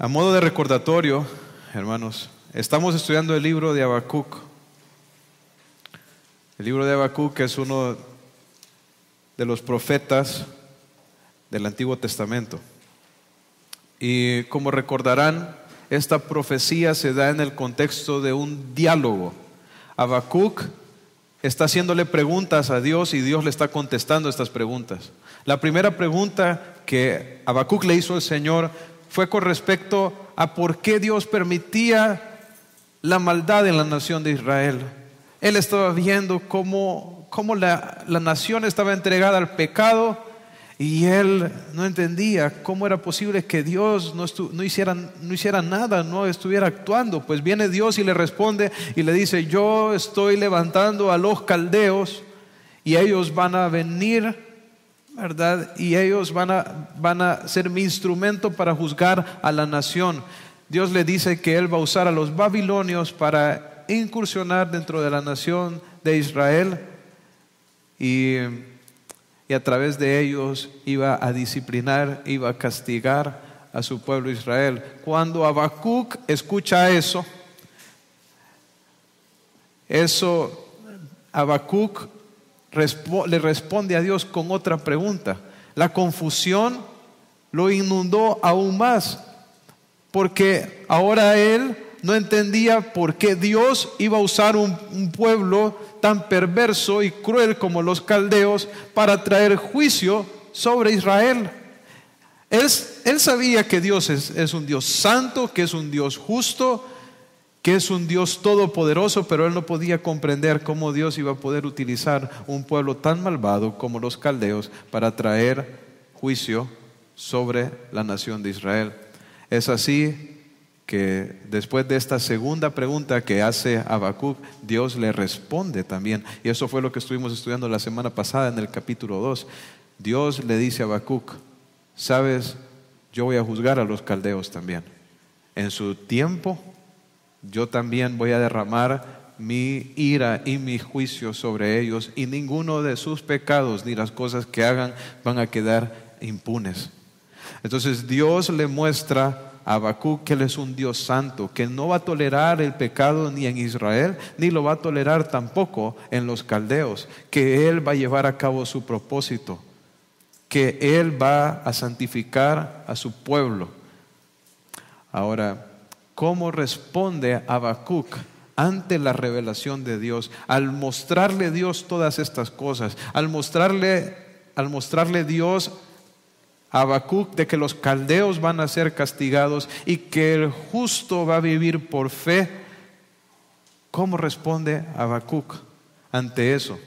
A modo de recordatorio, hermanos, estamos estudiando el libro de Habacuc. El libro de Habacuc es uno de los profetas del Antiguo Testamento. Y como recordarán, esta profecía se da en el contexto de un diálogo. Habacuc está haciéndole preguntas a Dios y Dios le está contestando estas preguntas. La primera pregunta que Habacuc le hizo al Señor fue con respecto a por qué Dios permitía la maldad en la nación de Israel. Él estaba viendo cómo, cómo la, la nación estaba entregada al pecado y él no entendía cómo era posible que Dios no, no, hiciera, no hiciera nada, no estuviera actuando. Pues viene Dios y le responde y le dice, yo estoy levantando a los caldeos y ellos van a venir ¿verdad? Y ellos van a, van a ser mi instrumento para juzgar a la nación. Dios le dice que Él va a usar a los babilonios para incursionar dentro de la nación de Israel y, y a través de ellos iba a disciplinar, iba a castigar a su pueblo Israel. Cuando Habacuc escucha eso, eso Habacuc le responde a Dios con otra pregunta. La confusión lo inundó aún más, porque ahora él no entendía por qué Dios iba a usar un, pueblo tan perverso y cruel como los caldeos para traer juicio sobre Israel. Él, sabía que Dios es un Dios santo, que es un Dios justo, que es un Dios todopoderoso, pero él no podía comprender cómo Dios iba a poder utilizar un pueblo tan malvado como los caldeos para traer juicio sobre la nación de Israel. Es así que después de esta segunda pregunta que hace Habacuc, Dios le responde también. Y eso fue lo que estuvimos estudiando la semana pasada en el capítulo 2. Dios le dice a Habacuc, sabes, yo voy a juzgar a los caldeos también. En su tiempo yo también voy a derramar mi ira y mi juicio sobre ellos y ninguno de sus pecados ni las cosas que hagan van a quedar impunes. Entonces Dios le muestra a Habacuc que Él es un Dios santo, que no va a tolerar el pecado ni en Israel, ni lo va a tolerar tampoco en los caldeos, que Él va a llevar a cabo su propósito, que Él va a santificar a su pueblo. Ahora, cómo responde Habacuc ante la revelación de Dios, al mostrarle Dios todas estas cosas, al mostrarle, al mostrarle Dios a Habacuc de que los caldeos van a ser castigados y que el justo va a vivir por fe. ¿Cómo responde Habacuc ante eso?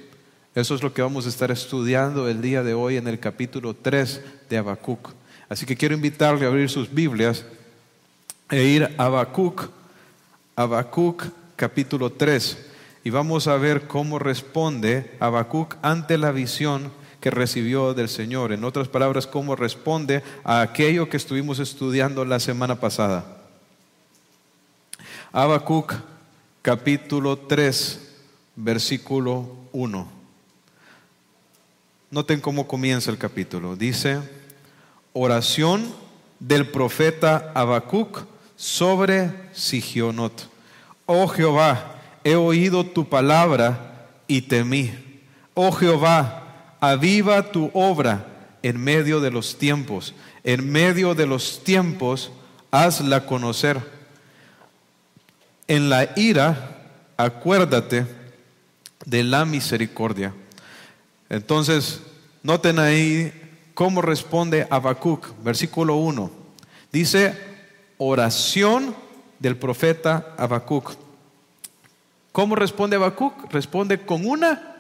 Eso es lo que vamos a estar estudiando el día de hoy en el capítulo 3 de Habacuc. Así que quiero invitarle a abrir sus Biblias e ir a Habacuc, Habacuc capítulo 3, y vamos a ver cómo responde Habacuc ante la visión que recibió del Señor. En otras palabras, cómo responde a aquello que estuvimos estudiando la semana pasada. Habacuc capítulo 3, versículo 1. Noten cómo comienza el capítulo. Dice, oración del profeta Habacuc sobre Sigionot. Oh Jehová, he oído tu palabra y temí. Oh Jehová, aviva tu obra en medio de los tiempos. En medio de los tiempos, hazla conocer. En la ira, acuérdate de la misericordia. Entonces, noten ahí cómo responde Habacuc, versículo 1. Dice, oración del profeta Habacuc. ¿Cómo responde Habacuc? Responde con una,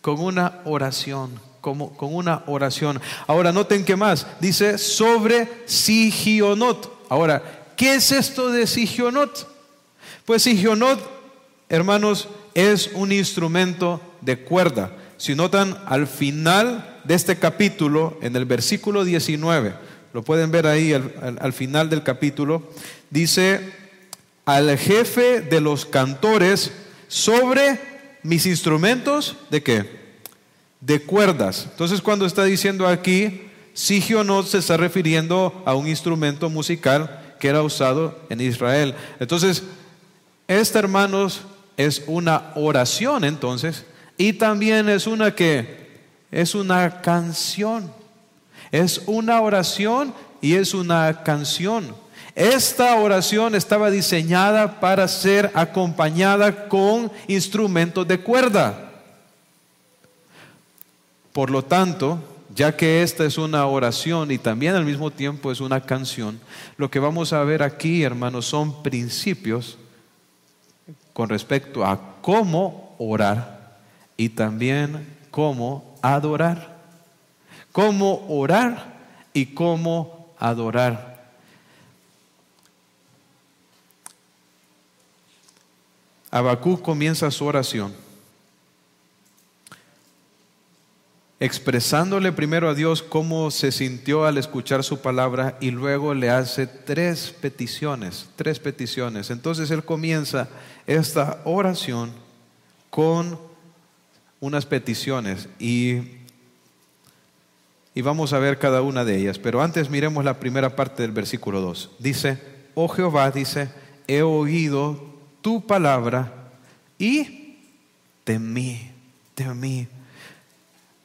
con una oración, como, con una oración. Ahora noten qué más. Dice sobre Sigionot. Ahora, ¿qué es esto de Sigionot? Pues Sigionot, hermanos, es un instrumento de cuerda. Si notan al final de este capítulo, en el versículo 19, lo pueden ver ahí al, final del capítulo, dice, al jefe de los cantores sobre mis instrumentos, ¿de qué? De cuerdas. Entonces cuando está diciendo aquí, Sigio no se está refiriendo a un instrumento musical que era usado en Israel. Entonces, esta, hermanos, es una oración entonces, y también es una que es una canción. Es una oración y es una canción. Esta oración estaba diseñada para ser acompañada con instrumentos de cuerda. Por lo tanto, ya que esta es una oración y también al mismo tiempo es una canción, lo que vamos a ver aquí, hermanos, son principios con respecto a cómo orar y también cómo adorar. Cómo orar y cómo adorar. Abacú comienza su oración expresándole primero a Dios cómo se sintió al escuchar su palabra y luego le hace tres peticiones, tres peticiones. Entonces él comienza esta oración con unas peticiones y, y vamos a ver cada una de ellas. Pero antes miremos la primera parte del versículo 2. Dice, oh Jehová, dice, he oído tu palabra y temí, temí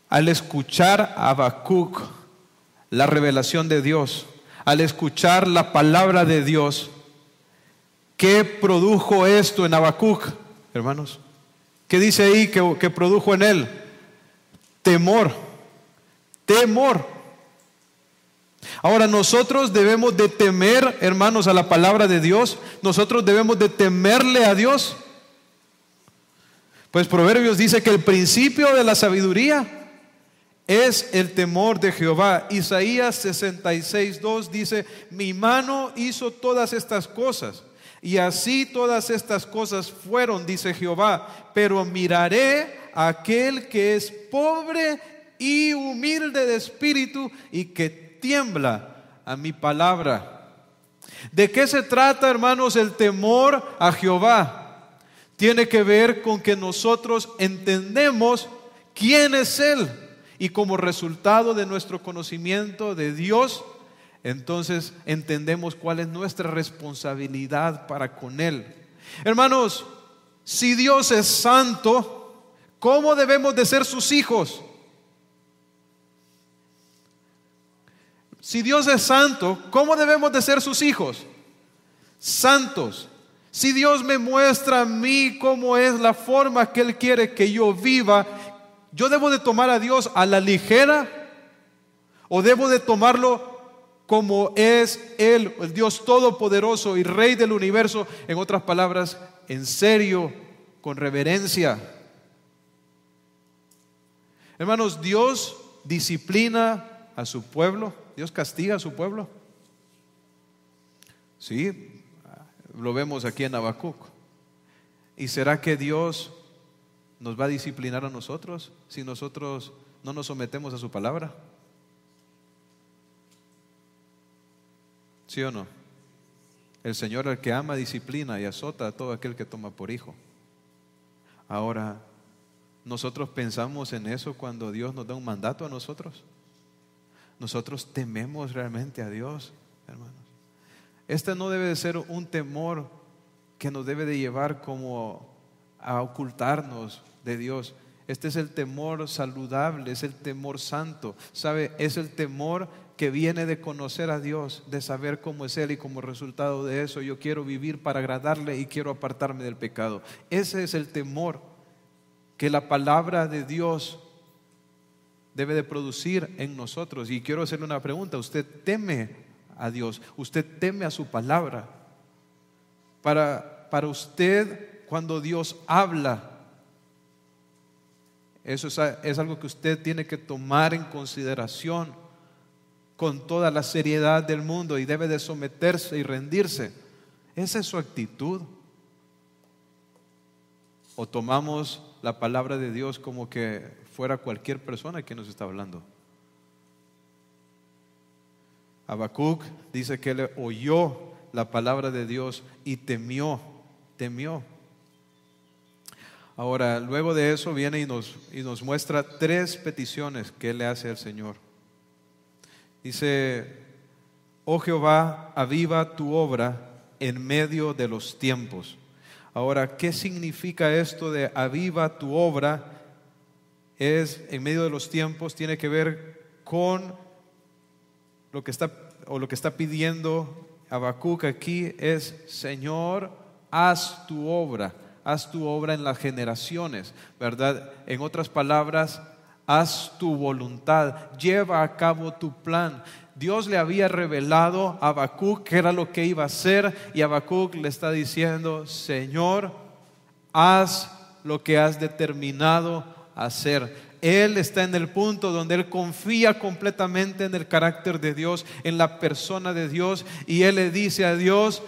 al escuchar a Habacuc la revelación de Dios, al escuchar la palabra de Dios, ¿qué produjo esto en Habacuc, hermanos? ¿Qué dice ahí que, que produjo en él? Temor, temor. Ahora nosotros debemos de temer, hermanos, a la palabra de Dios. Nosotros debemos de temerle a Dios. Pues Proverbios dice que el principio de la sabiduría es el temor de Jehová. Isaías 66, 2 dice, mi mano hizo todas estas cosas. Y así todas estas cosas fueron, dice Jehová, pero miraré a aquel que es pobre y humilde de espíritu y que tiembla a mi palabra. ¿De qué se trata, hermanos, el temor a Jehová? Tiene que ver con que nosotros entendemos quién es Él y como resultado de nuestro conocimiento de Dios, entonces entendemos cuál es nuestra responsabilidad para con Él. Hermanos, si Dios es santo, ¿cómo debemos de ser sus hijos? Si Dios es santo, ¿cómo debemos de ser sus hijos? Santos. Si Dios me muestra a mí cómo es la forma que Él quiere que yo viva, ¿Yo debo de tomar a Dios a la ligera o debo de tomarlo como es Él, el Dios todopoderoso y Rey del universo? En otras palabras, en serio, con reverencia. Hermanos, Dios disciplina a su pueblo, Dios castiga a su pueblo. Sí, lo vemos aquí en Habacuc. ¿Y será que Dios nos va a disciplinar a nosotros si nosotros no nos sometemos a su palabra? ¿Sí o no? El Señor el que ama disciplina y azota a todo aquel que toma por hijo. Ahora, nosotros pensamos en eso cuando Dios nos da un mandato a nosotros. Nosotros tememos realmente a Dios, hermanos. Este no debe de ser un temor que nos debe de llevar como a ocultarnos de Dios. Este es el temor saludable, es el temor santo. ¿Sabe? Es el temor que viene de conocer a Dios, de saber cómo es Él y como resultado de eso yo quiero vivir para agradarle y quiero apartarme del pecado. Ese es el temor que la palabra de Dios debe de producir en nosotros. Y quiero hacerle una pregunta. ¿Usted teme a Dios? ¿Usted teme a su palabra? Para, para usted cuando Dios habla. Eso es, algo que usted tiene que tomar en consideración con toda la seriedad del mundo y debe de someterse y rendirse. Esa es su actitud. O tomamos la palabra de Dios como que fuera cualquier persona que nos está hablando. Habacuc dice que él oyó la palabra de Dios y temió, temió. Ahora, luego de eso viene y nos, y nos muestra tres peticiones que él le hace al Señor. Dice, oh Jehová, aviva tu obra en medio de los tiempos. Ahora, ¿qué significa esto de aviva tu obra? Es en medio de los tiempos, tiene que ver con lo que está o lo que está pidiendo Habacuc aquí es, Señor, haz tu obra, haz tu obra en las generaciones, ¿verdad? En otras palabras, haz tu voluntad, lleva a cabo tu plan. Dios le había revelado a Habacuc qué era lo que iba a hacer y Habacuc le está diciendo, Señor, haz lo que has determinado hacer. Él está en el punto donde él confía completamente en el carácter de Dios, en la persona de Dios, y él le dice a Dios,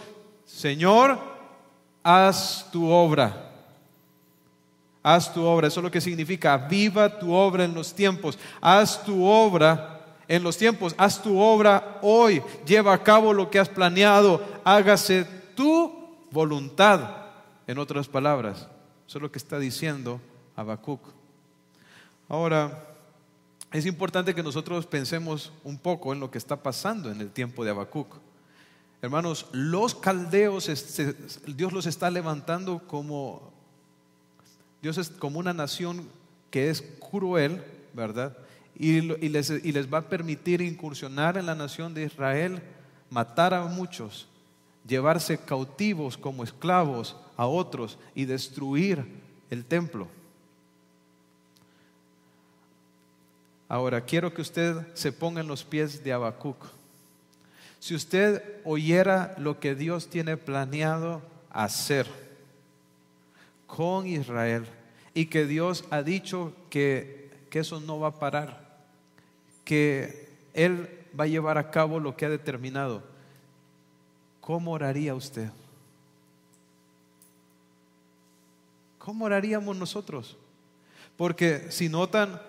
Señor, haz tu obra. Haz tu obra, eso es lo que significa, viva tu obra en los tiempos, haz tu obra en los tiempos, haz tu obra hoy, lleva a cabo lo que has planeado, hágase tu voluntad. En otras palabras, eso es lo que está diciendo Habacuc. Ahora, es importante que nosotros pensemos un poco en lo que está pasando en el tiempo de Habacuc. Hermanos, los caldeos, Dios los está levantando como, Dios es como una nación que es cruel, ¿verdad? Y, les, y les va a permitir incursionar en la nación de Israel, matar a muchos, llevarse cautivos como esclavos a otros y destruir el templo. Ahora, quiero que usted se ponga en los pies de Habacuc. Si usted oyera lo que Dios tiene planeado hacer con Israel y que Dios ha dicho que, que eso no va a parar, que Él va a llevar a cabo lo que ha determinado, ¿cómo oraría usted? ¿Cómo oraríamos nosotros? Porque si notan,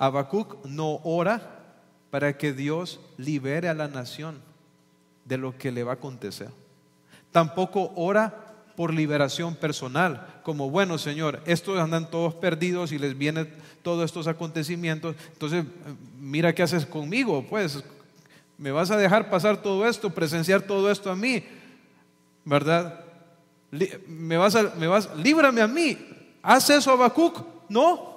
Habacuc no ora para que Dios libere a la nación de lo que le va a acontecer. Tampoco ora por liberación personal, como bueno Señor, estos andan todos perdidos y les vienen todos estos acontecimientos, entonces mira qué haces conmigo, pues me vas a dejar pasar todo esto, presenciar todo esto a mí, ¿verdad? Me vas a, me vas, líbrame a mí, haz eso Habacuc, no,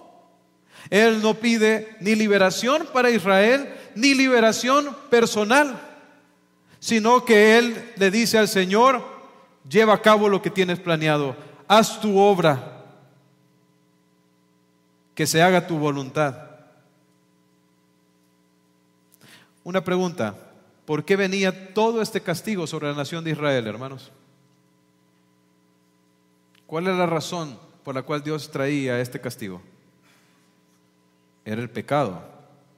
él no pide ni liberación para Israel, ni liberación personal, sino que Él le dice al Señor, lleva a cabo lo que tienes planeado, haz tu obra, que se haga tu voluntad. Una pregunta, ¿por qué venía todo este castigo sobre la nación de Israel, hermanos? ¿Cuál es la razón por la cual Dios traía este castigo? Era el pecado,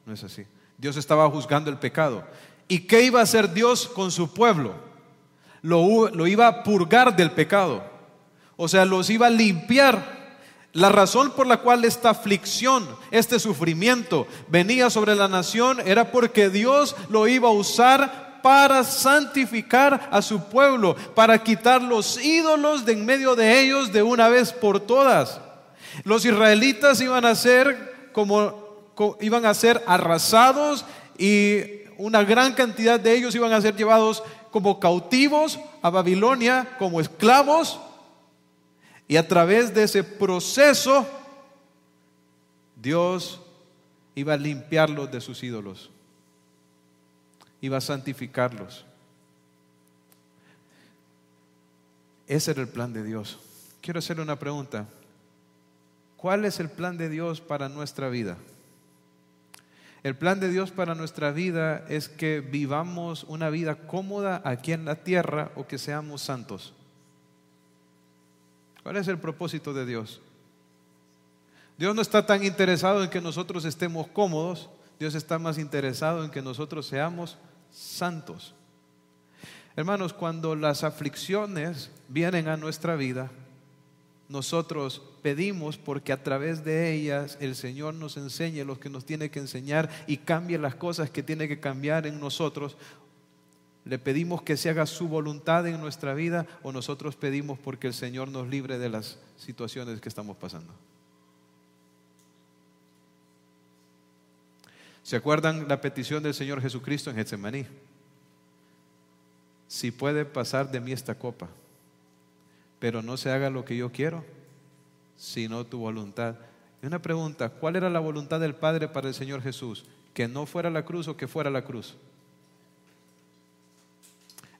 no es así. Dios estaba juzgando el pecado. ¿Y qué iba a hacer Dios con su pueblo? Lo, lo iba a purgar del pecado. O sea, los iba a limpiar. La razón por la cual esta aflicción, este sufrimiento venía sobre la nación era porque Dios lo iba a usar para santificar a su pueblo, para quitar los ídolos de en medio de ellos de una vez por todas. Los israelitas iban a ser como, iban a ser arrasados y una gran cantidad de ellos iban a ser llevados como cautivos a Babilonia, como esclavos. Y a través de ese proceso, Dios iba a limpiarlos de sus ídolos, iba a santificarlos. Ese era el plan de Dios. Quiero hacerle una pregunta. ¿Cuál es el plan de Dios para nuestra vida? El plan de Dios para nuestra vida es que vivamos una vida cómoda aquí en la tierra o que seamos santos. ¿Cuál es el propósito de Dios? Dios no está tan interesado en que nosotros estemos cómodos, Dios está más interesado en que nosotros seamos santos. Hermanos, cuando las aflicciones vienen a nuestra vida, nosotros pedimos porque a través de ellas el Señor nos enseñe lo que nos tiene que enseñar y cambie las cosas que tiene que cambiar en nosotros. Le pedimos que se haga su voluntad en nuestra vida o nosotros pedimos porque el Señor nos libre de las situaciones que estamos pasando. ¿Se acuerdan la petición del Señor Jesucristo en Getsemaní? si puede pasar de mí esta copa, pero no se haga lo que yo quiero, sino tu voluntad. Y una pregunta, ¿cuál era la voluntad del Padre para el Señor Jesús? ¿Que no fuera la cruz o que fuera la cruz?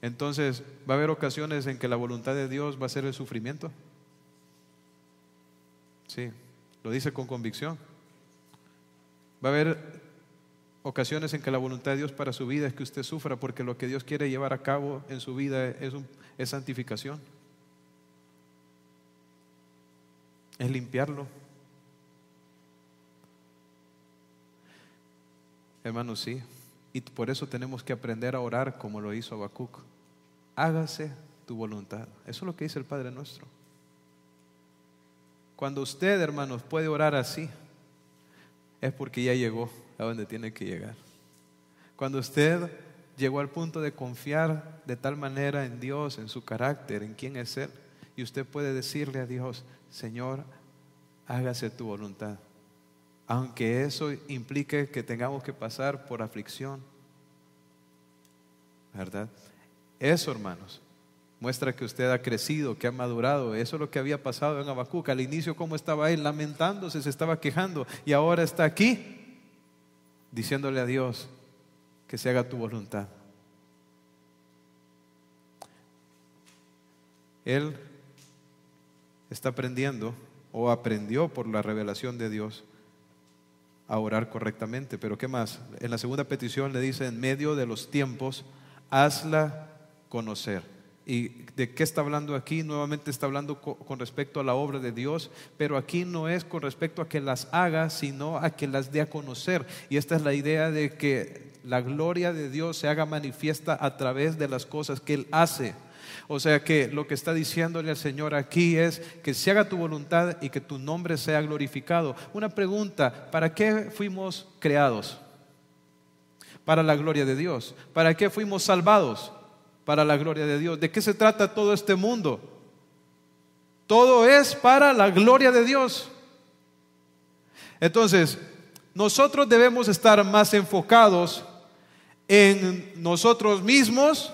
Entonces, ¿va a haber ocasiones en que la voluntad de Dios va a ser el sufrimiento? Sí, lo dice con convicción. Va a haber ocasiones en que la voluntad de Dios para su vida es que usted sufra porque lo que Dios quiere llevar a cabo en su vida es, es santificación. Es limpiarlo. Hermanos, sí. Y por eso tenemos que aprender a orar como lo hizo Habacuc. Hágase tu voluntad. Eso es lo que dice el Padre nuestro. Cuando usted, hermanos, puede orar así, es porque ya llegó a donde tiene que llegar. Cuando usted llegó al punto de confiar de tal manera en Dios, en su carácter, en quién es Él, y usted puede decirle a Dios, Señor, hágase tu voluntad. Aunque eso implique que tengamos que pasar por aflicción, ¿verdad? Eso, hermanos, muestra que usted ha crecido, que ha madurado. Eso es lo que había pasado en Abacuc. Al inicio, ¿cómo estaba él? Lamentándose, se estaba quejando. Y ahora está aquí, diciéndole a Dios que se haga tu voluntad. Él está aprendiendo o aprendió por la revelación de Dios a orar correctamente. Pero ¿qué más? En la segunda petición le dice, en medio de los tiempos, hazla conocer. ¿Y de qué está hablando aquí? Nuevamente está hablando con respecto a la obra de Dios, pero aquí no es con respecto a que las haga, sino a que las dé a conocer. Y esta es la idea de que la gloria de Dios se haga manifiesta a través de las cosas que Él hace. O sea que lo que está diciéndole al Señor aquí es que se haga tu voluntad y que tu nombre sea glorificado. Una pregunta, ¿para qué fuimos creados? Para la gloria de Dios. ¿Para qué fuimos salvados? Para la gloria de Dios. ¿De qué se trata todo este mundo? Todo es para la gloria de Dios. Entonces, nosotros debemos estar más enfocados en nosotros mismos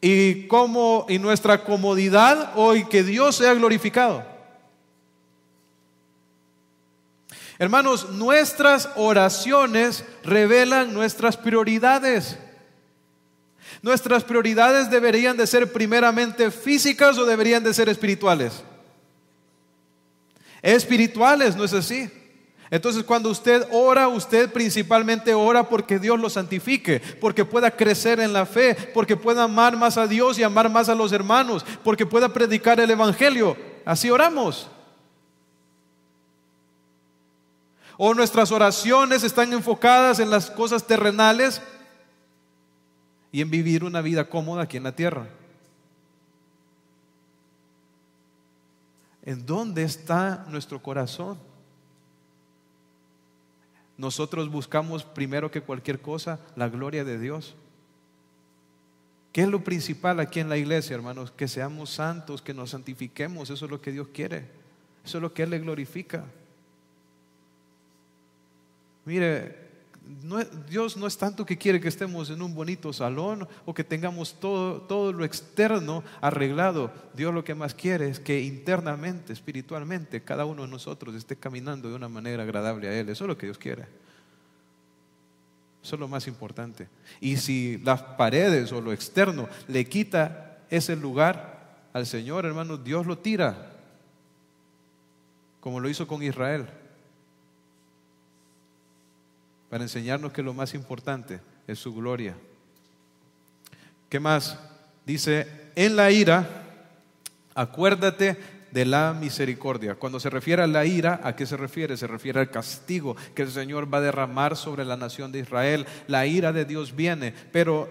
y como y nuestra comodidad hoy que Dios sea glorificado. Hermanos, nuestras oraciones revelan nuestras prioridades. Nuestras prioridades deberían de ser primeramente físicas o deberían de ser espirituales. Espirituales, ¿no es así? Entonces cuando usted ora, usted principalmente ora porque Dios lo santifique, porque pueda crecer en la fe, porque pueda amar más a Dios y amar más a los hermanos, porque pueda predicar el Evangelio. Así oramos. O nuestras oraciones están enfocadas en las cosas terrenales y en vivir una vida cómoda aquí en la tierra. ¿En dónde está nuestro corazón? Nosotros buscamos primero que cualquier cosa la gloria de Dios. ¿Qué es lo principal aquí en la iglesia, hermanos? Que seamos santos, que nos santifiquemos. Eso es lo que Dios quiere. Eso es lo que Él le glorifica. Mire, Dios no es tanto que quiere que estemos en un bonito salón o que tengamos todo, todo lo externo arreglado. Dios lo que más quiere es que internamente, espiritualmente, cada uno de nosotros esté caminando de una manera agradable a Él. Eso es lo que Dios quiere. Eso es lo más importante. Y si las paredes o lo externo le quita ese lugar al Señor, hermano, Dios lo tira, como lo hizo con Israel para enseñarnos que lo más importante es su gloria. ¿Qué más? Dice, en la ira, acuérdate de la misericordia. Cuando se refiere a la ira, ¿a qué se refiere? Se refiere al castigo que el Señor va a derramar sobre la nación de Israel. La ira de Dios viene, pero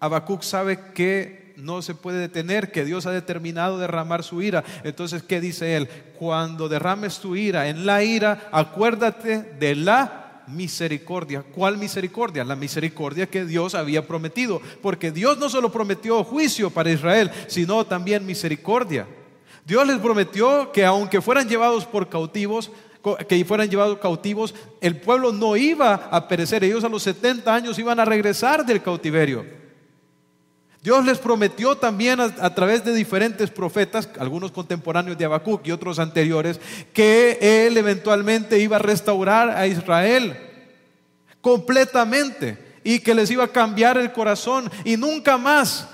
Habacuc sabe que no se puede detener, que Dios ha determinado derramar su ira. Entonces, ¿qué dice él? Cuando derrames tu ira, en la ira, acuérdate de la misericordia. ¿Cuál misericordia? La misericordia que Dios había prometido. Porque Dios no solo prometió juicio para Israel, sino también misericordia. Dios les prometió que aunque fueran llevados por cautivos, que fueran llevados cautivos, el pueblo no iba a perecer. Ellos a los 70 años iban a regresar del cautiverio. Dios les prometió también a, través de diferentes profetas, algunos contemporáneos de Habacuc y otros anteriores, que Él eventualmente iba a restaurar a Israel completamente y que les iba a cambiar el corazón y nunca más,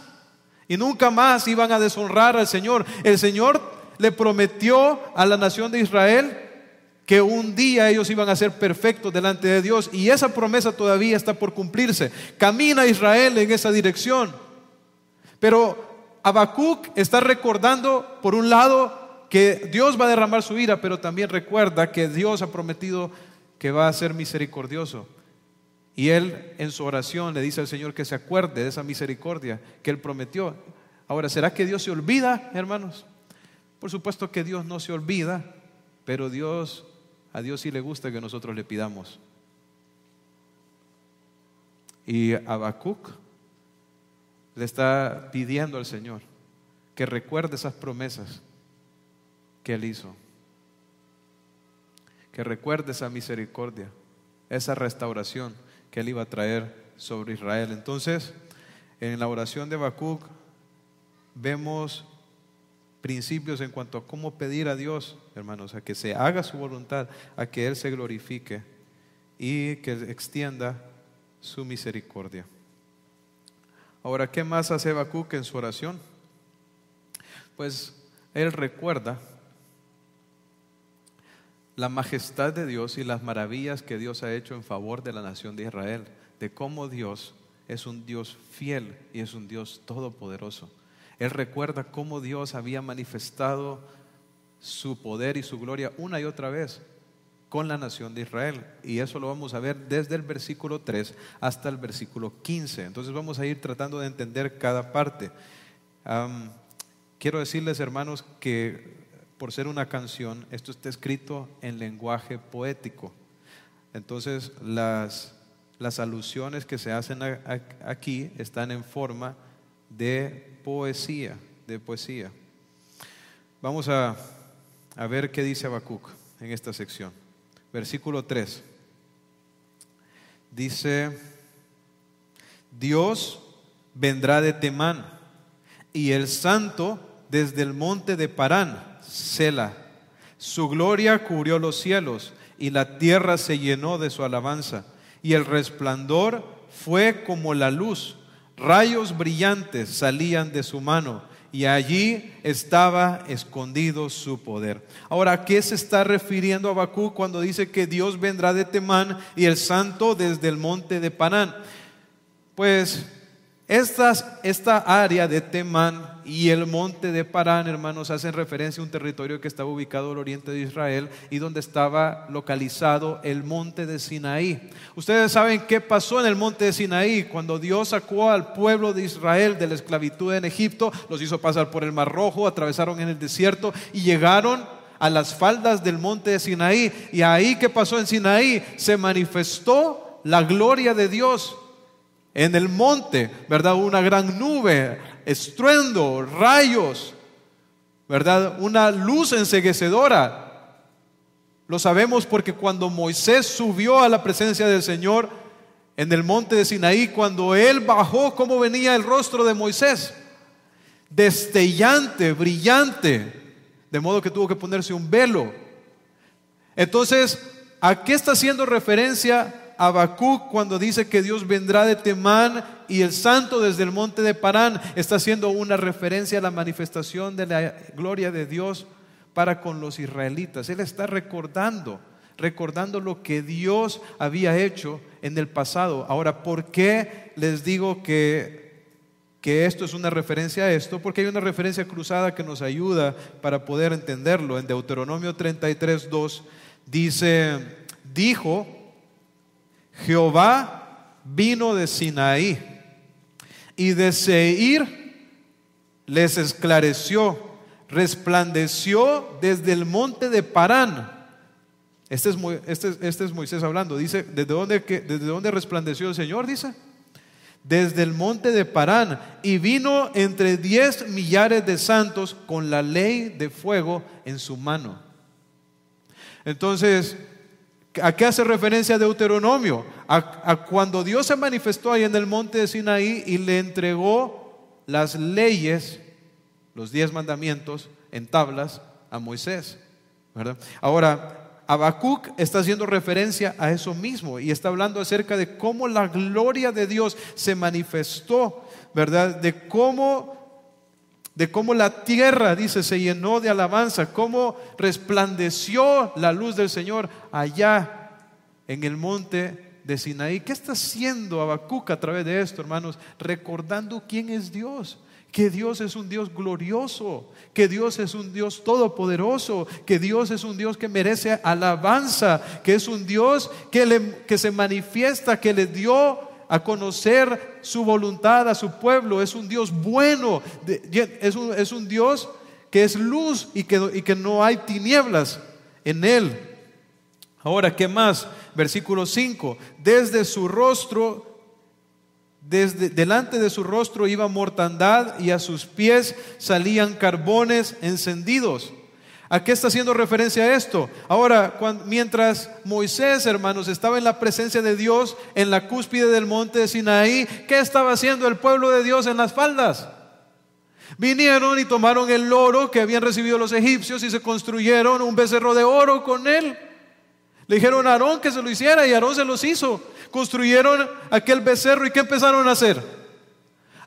y nunca más iban a deshonrar al Señor. El Señor le prometió a la nación de Israel que un día ellos iban a ser perfectos delante de Dios y esa promesa todavía está por cumplirse. Camina Israel en esa dirección. Pero Habacuc está recordando, por un lado, que Dios va a derramar su ira, pero también recuerda que Dios ha prometido que va a ser misericordioso. Y él en su oración le dice al Señor que se acuerde de esa misericordia que él prometió. Ahora, ¿será que Dios se olvida, hermanos? Por supuesto que Dios no se olvida, pero Dios, a Dios sí le gusta que nosotros le pidamos. Y Habacuc le está pidiendo al Señor que recuerde esas promesas que Él hizo, que recuerde esa misericordia, esa restauración que Él iba a traer sobre Israel. Entonces, en la oración de Habacuc vemos principios en cuanto a cómo pedir a Dios, hermanos, a que se haga su voluntad, a que Él se glorifique y que extienda su misericordia. Ahora, ¿qué más hace Habacuc en su oración? Pues él recuerda la majestad de Dios y las maravillas que Dios ha hecho en favor de la nación de Israel, de cómo Dios es un Dios fiel y es un Dios todopoderoso. Él recuerda cómo Dios había manifestado su poder y su gloria una y otra vez con la nación de Israel. Y eso lo vamos a ver desde el versículo 3 hasta el versículo 15. Entonces vamos a ir tratando de entender cada parte. quiero decirles, hermanos, que por ser una canción, esto está escrito en lenguaje poético. Entonces, las, las alusiones que se hacen aquí están en forma de poesía, de poesía. Vamos a, a ver qué dice Habacuc en esta sección. Versículo 3. Dice, Dios vendrá de Temán y el santo desde el monte de Parán Sela. Su gloria cubrió los cielos y la tierra se llenó de su alabanza. Y el resplandor fue como la luz. Rayos brillantes salían de su mano y allí estaba escondido su poder. Ahora, ¿a qué se está refiriendo Abacú cuando dice que Dios vendrá de Temán y el santo desde el monte de Panán? Pues esta área de Temán y el monte de Parán, hermanos, hacen referencia a un territorio que estaba ubicado al oriente de Israel y donde estaba localizado el monte de Sinaí. Ustedes saben qué pasó en el monte de Sinaí cuando Dios sacó al pueblo de Israel de la esclavitud en Egipto, los hizo pasar por el Mar Rojo, atravesaron en el desierto y llegaron a las faldas del monte de Sinaí. Y ahí qué pasó en Sinaí, se manifestó la gloria de Dios en el monte, ¿verdad? Una gran nube, estruendo, rayos, ¿verdad? Una luz enseguecedora. Lo sabemos porque cuando Moisés subió a la presencia del Señor en el monte de Sinaí, cuando él bajó, ¿cómo venía el rostro de Moisés? Destellante, brillante, de modo que tuvo que ponerse un velo. Entonces, ¿a qué está haciendo referencia Habacuc cuando dice que Dios vendrá de Temán y el santo desde el monte de Parán, está haciendo una referencia a la manifestación de la gloria de Dios para con los israelitas. Él está recordando, recordando lo que Dios había hecho en el pasado. Ahora, ¿por qué les digo que, que esto es una referencia a esto? Porque hay una referencia cruzada que nos ayuda para poder entenderlo. En Deuteronomio 33, 2 dice, dijo, Jehová vino de Sinaí y de Seir les esclareció, resplandeció desde el monte de Parán. Este es, este, este es Moisés hablando. Dice, ¿desde dónde, ¿desde dónde resplandeció el Señor? Dice. Desde el monte de Parán. Y vino entre diez millares de santos con la ley de fuego en su mano. Entonces, ¿A qué hace referencia Deuteronomio? A, cuando Dios se manifestó ahí en el monte de Sinaí y le entregó las leyes, los diez mandamientos en tablas a Moisés. ¿verdad? Ahora, Habacuc está haciendo referencia a eso mismo y está hablando acerca de cómo la gloria de Dios se manifestó, ¿verdad? De cómo de cómo la tierra, dice, se llenó de alabanza, cómo resplandeció la luz del Señor allá en el monte de Sinaí. ¿Qué está haciendo Habacuc a través de esto, hermanos? Recordando quién es Dios que Dios es un Dios glorioso, que Dios es un Dios todopoderoso, que Dios es un Dios que merece alabanza, que es un Dios que, que se manifiesta, que le dio a conocer su voluntad a su pueblo, es un Dios bueno, es un, es un Dios que es luz y que, y que no hay tinieblas en él. Ahora, ¿qué más? Versículo 5, desde su rostro desde, delante de su rostro iba mortandad y a sus pies salían carbones encendidos. ¿A qué está haciendo referencia esto? Ahora, mientras Moisés, hermanos, estaba en la presencia de Dios en la cúspide del monte de Sinaí, ¿qué estaba haciendo el pueblo de Dios en las faldas? Vinieron y tomaron el oro que habían recibido los egipcios y se construyeron un becerro de oro con él. Le dijeron a Aarón que se lo hiciera y Aarón se los hizo. Construyeron aquel becerro y ¿qué empezaron a hacer?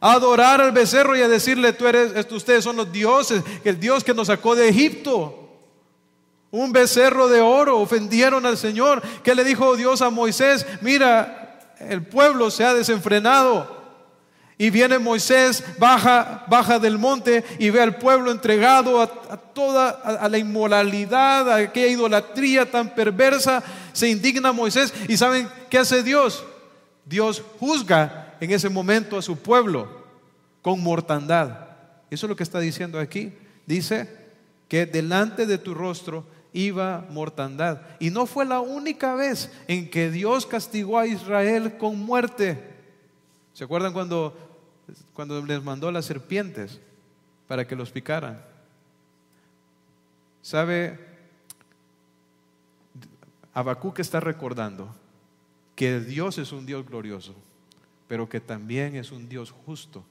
A adorar al becerro y a decirle, tú eres, ustedes son los dioses, el Dios que nos sacó de Egipto. Un becerro de oro, ofendieron al Señor. ¿Qué le dijo Dios a Moisés? Mira, el pueblo se ha desenfrenado. Y viene Moisés, baja, baja del monte y ve al pueblo entregado a, toda a, la inmoralidad, a aquella idolatría tan perversa. Se indigna Moisés y ¿saben qué hace Dios? Dios juzga en ese momento a su pueblo con mortandad. Eso es lo que está diciendo aquí. Dice que delante de tu rostro iba mortandad. Y no fue la única vez en que Dios castigó a Israel con muerte. ¿Se acuerdan cuando cuando les mandó las serpientes para que los picaran. ¿Sabe? Habacuc está recordando que Dios es un Dios glorioso, pero que también es un Dios justo,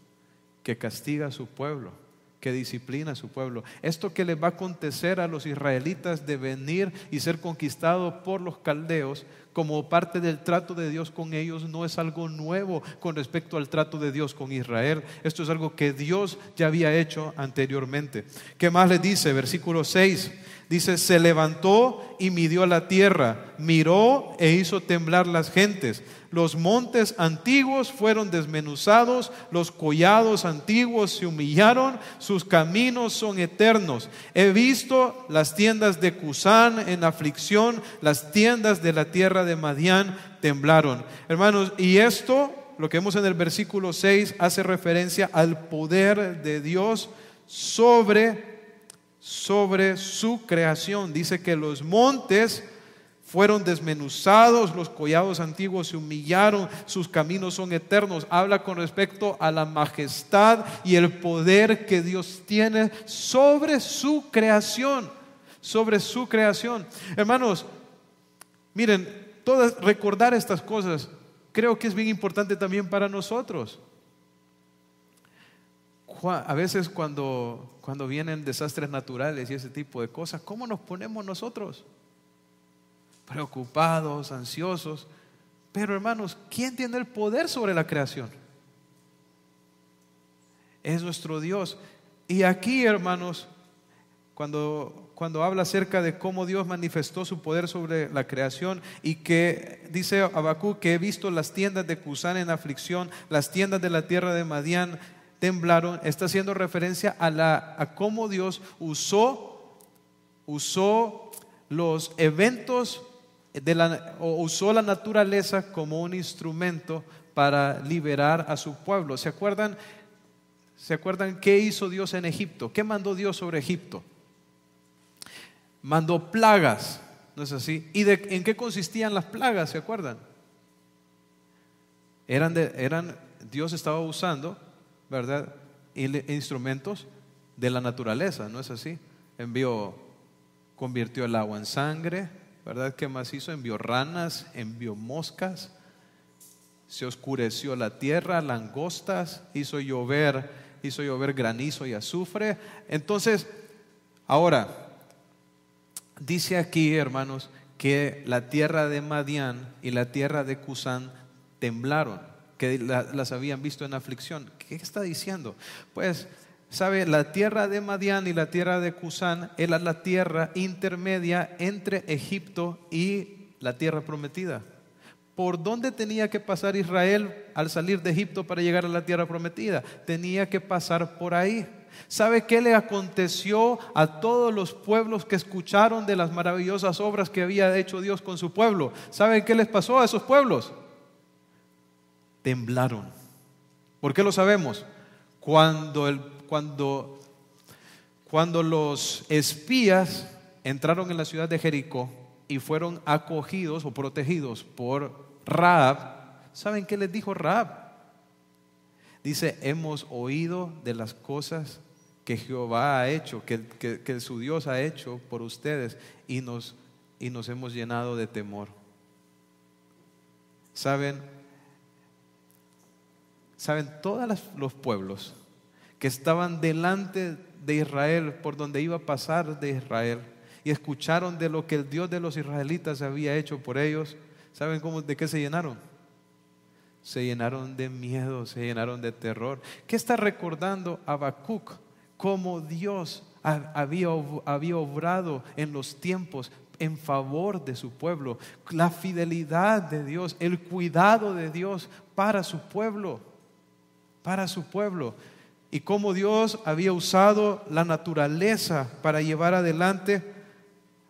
que castiga a su pueblo que disciplina a su pueblo. Esto que le va a acontecer a los israelitas de venir y ser conquistados por los caldeos como parte del trato de Dios con ellos no es algo nuevo con respecto al trato de Dios con Israel. Esto es algo que Dios ya había hecho anteriormente. ¿Qué más le dice? Versículo 6. Dice, se levantó y midió la tierra, miró e hizo temblar las gentes. Los montes antiguos fueron desmenuzados, los collados antiguos se humillaron, sus caminos son eternos. He visto las tiendas de Cusán en aflicción, las tiendas de la tierra de Madián temblaron. Hermanos, y esto, lo que vemos en el versículo 6, hace referencia al poder de Dios sobre sobre su creación. Dice que los montes fueron desmenuzados, los collados antiguos se humillaron, sus caminos son eternos. Habla con respecto a la majestad y el poder que Dios tiene sobre su creación, sobre su creación. Hermanos, miren, recordar estas cosas creo que es bien importante también para nosotros a veces cuando, cuando vienen desastres naturales y ese tipo de cosas, ¿cómo nos ponemos nosotros? Preocupados, ansiosos. Pero hermanos, ¿quién tiene el poder sobre la creación? Es nuestro Dios. Y aquí, hermanos, cuando, cuando habla acerca de cómo Dios manifestó su poder sobre la creación y que dice Abacú que he visto las tiendas de Cusán en aflicción, las tiendas de la tierra de Madián temblaron, está haciendo referencia a, la, a cómo Dios usó, usó los eventos de la, o usó la naturaleza como un instrumento para liberar a su pueblo. ¿Se acuerdan? ¿Se acuerdan qué hizo Dios en Egipto? ¿Qué mandó Dios sobre Egipto? Mandó plagas, ¿no es así? ¿Y de, en qué consistían las plagas? ¿Se acuerdan? Eran, de, eran Dios estaba usando ¿verdad? Instrumentos de la naturaleza, ¿no es así? Envió, convirtió el agua en sangre, ¿verdad? ¿Qué más hizo? Envió ranas, envió moscas, se oscureció la tierra, langostas, hizo llover hizo llover granizo y azufre. Entonces, ahora, dice aquí, hermanos, que la tierra de Madián y la tierra de Cusán temblaron, que las habían visto en aflicción. ¿Qué está diciendo? Pues, ¿sabe? La tierra de Madián y la tierra de Cusán era la tierra intermedia entre Egipto y la tierra prometida. ¿Por dónde tenía que pasar Israel al salir de Egipto para llegar a la tierra prometida? Tenía que pasar por ahí. ¿Sabe qué le aconteció a todos los pueblos que escucharon de las maravillosas obras que había hecho Dios con su pueblo? ¿Sabe qué les pasó a esos pueblos? Temblaron. ¿Por qué lo sabemos? Cuando, el, cuando, cuando los espías entraron en la ciudad de Jericó y fueron acogidos o protegidos por Raab, ¿saben qué les dijo Raab? Dice, hemos oído de las cosas que Jehová ha hecho, que, su Dios ha hecho por ustedes y nos, y nos hemos llenado de temor. ¿Saben? ¿Saben? Todos los pueblos que estaban delante de Israel, por donde iba a pasar de Israel, y escucharon de lo que el Dios de los israelitas había hecho por ellos, ¿saben cómo, de qué se llenaron? Se llenaron de miedo, se llenaron de terror. ¿Qué está recordando Habacuc? Cómo Dios había, había obrado en los tiempos en favor de su pueblo, la fidelidad de Dios, el cuidado de Dios para su pueblo, para su pueblo, y cómo Dios había usado la naturaleza para llevar adelante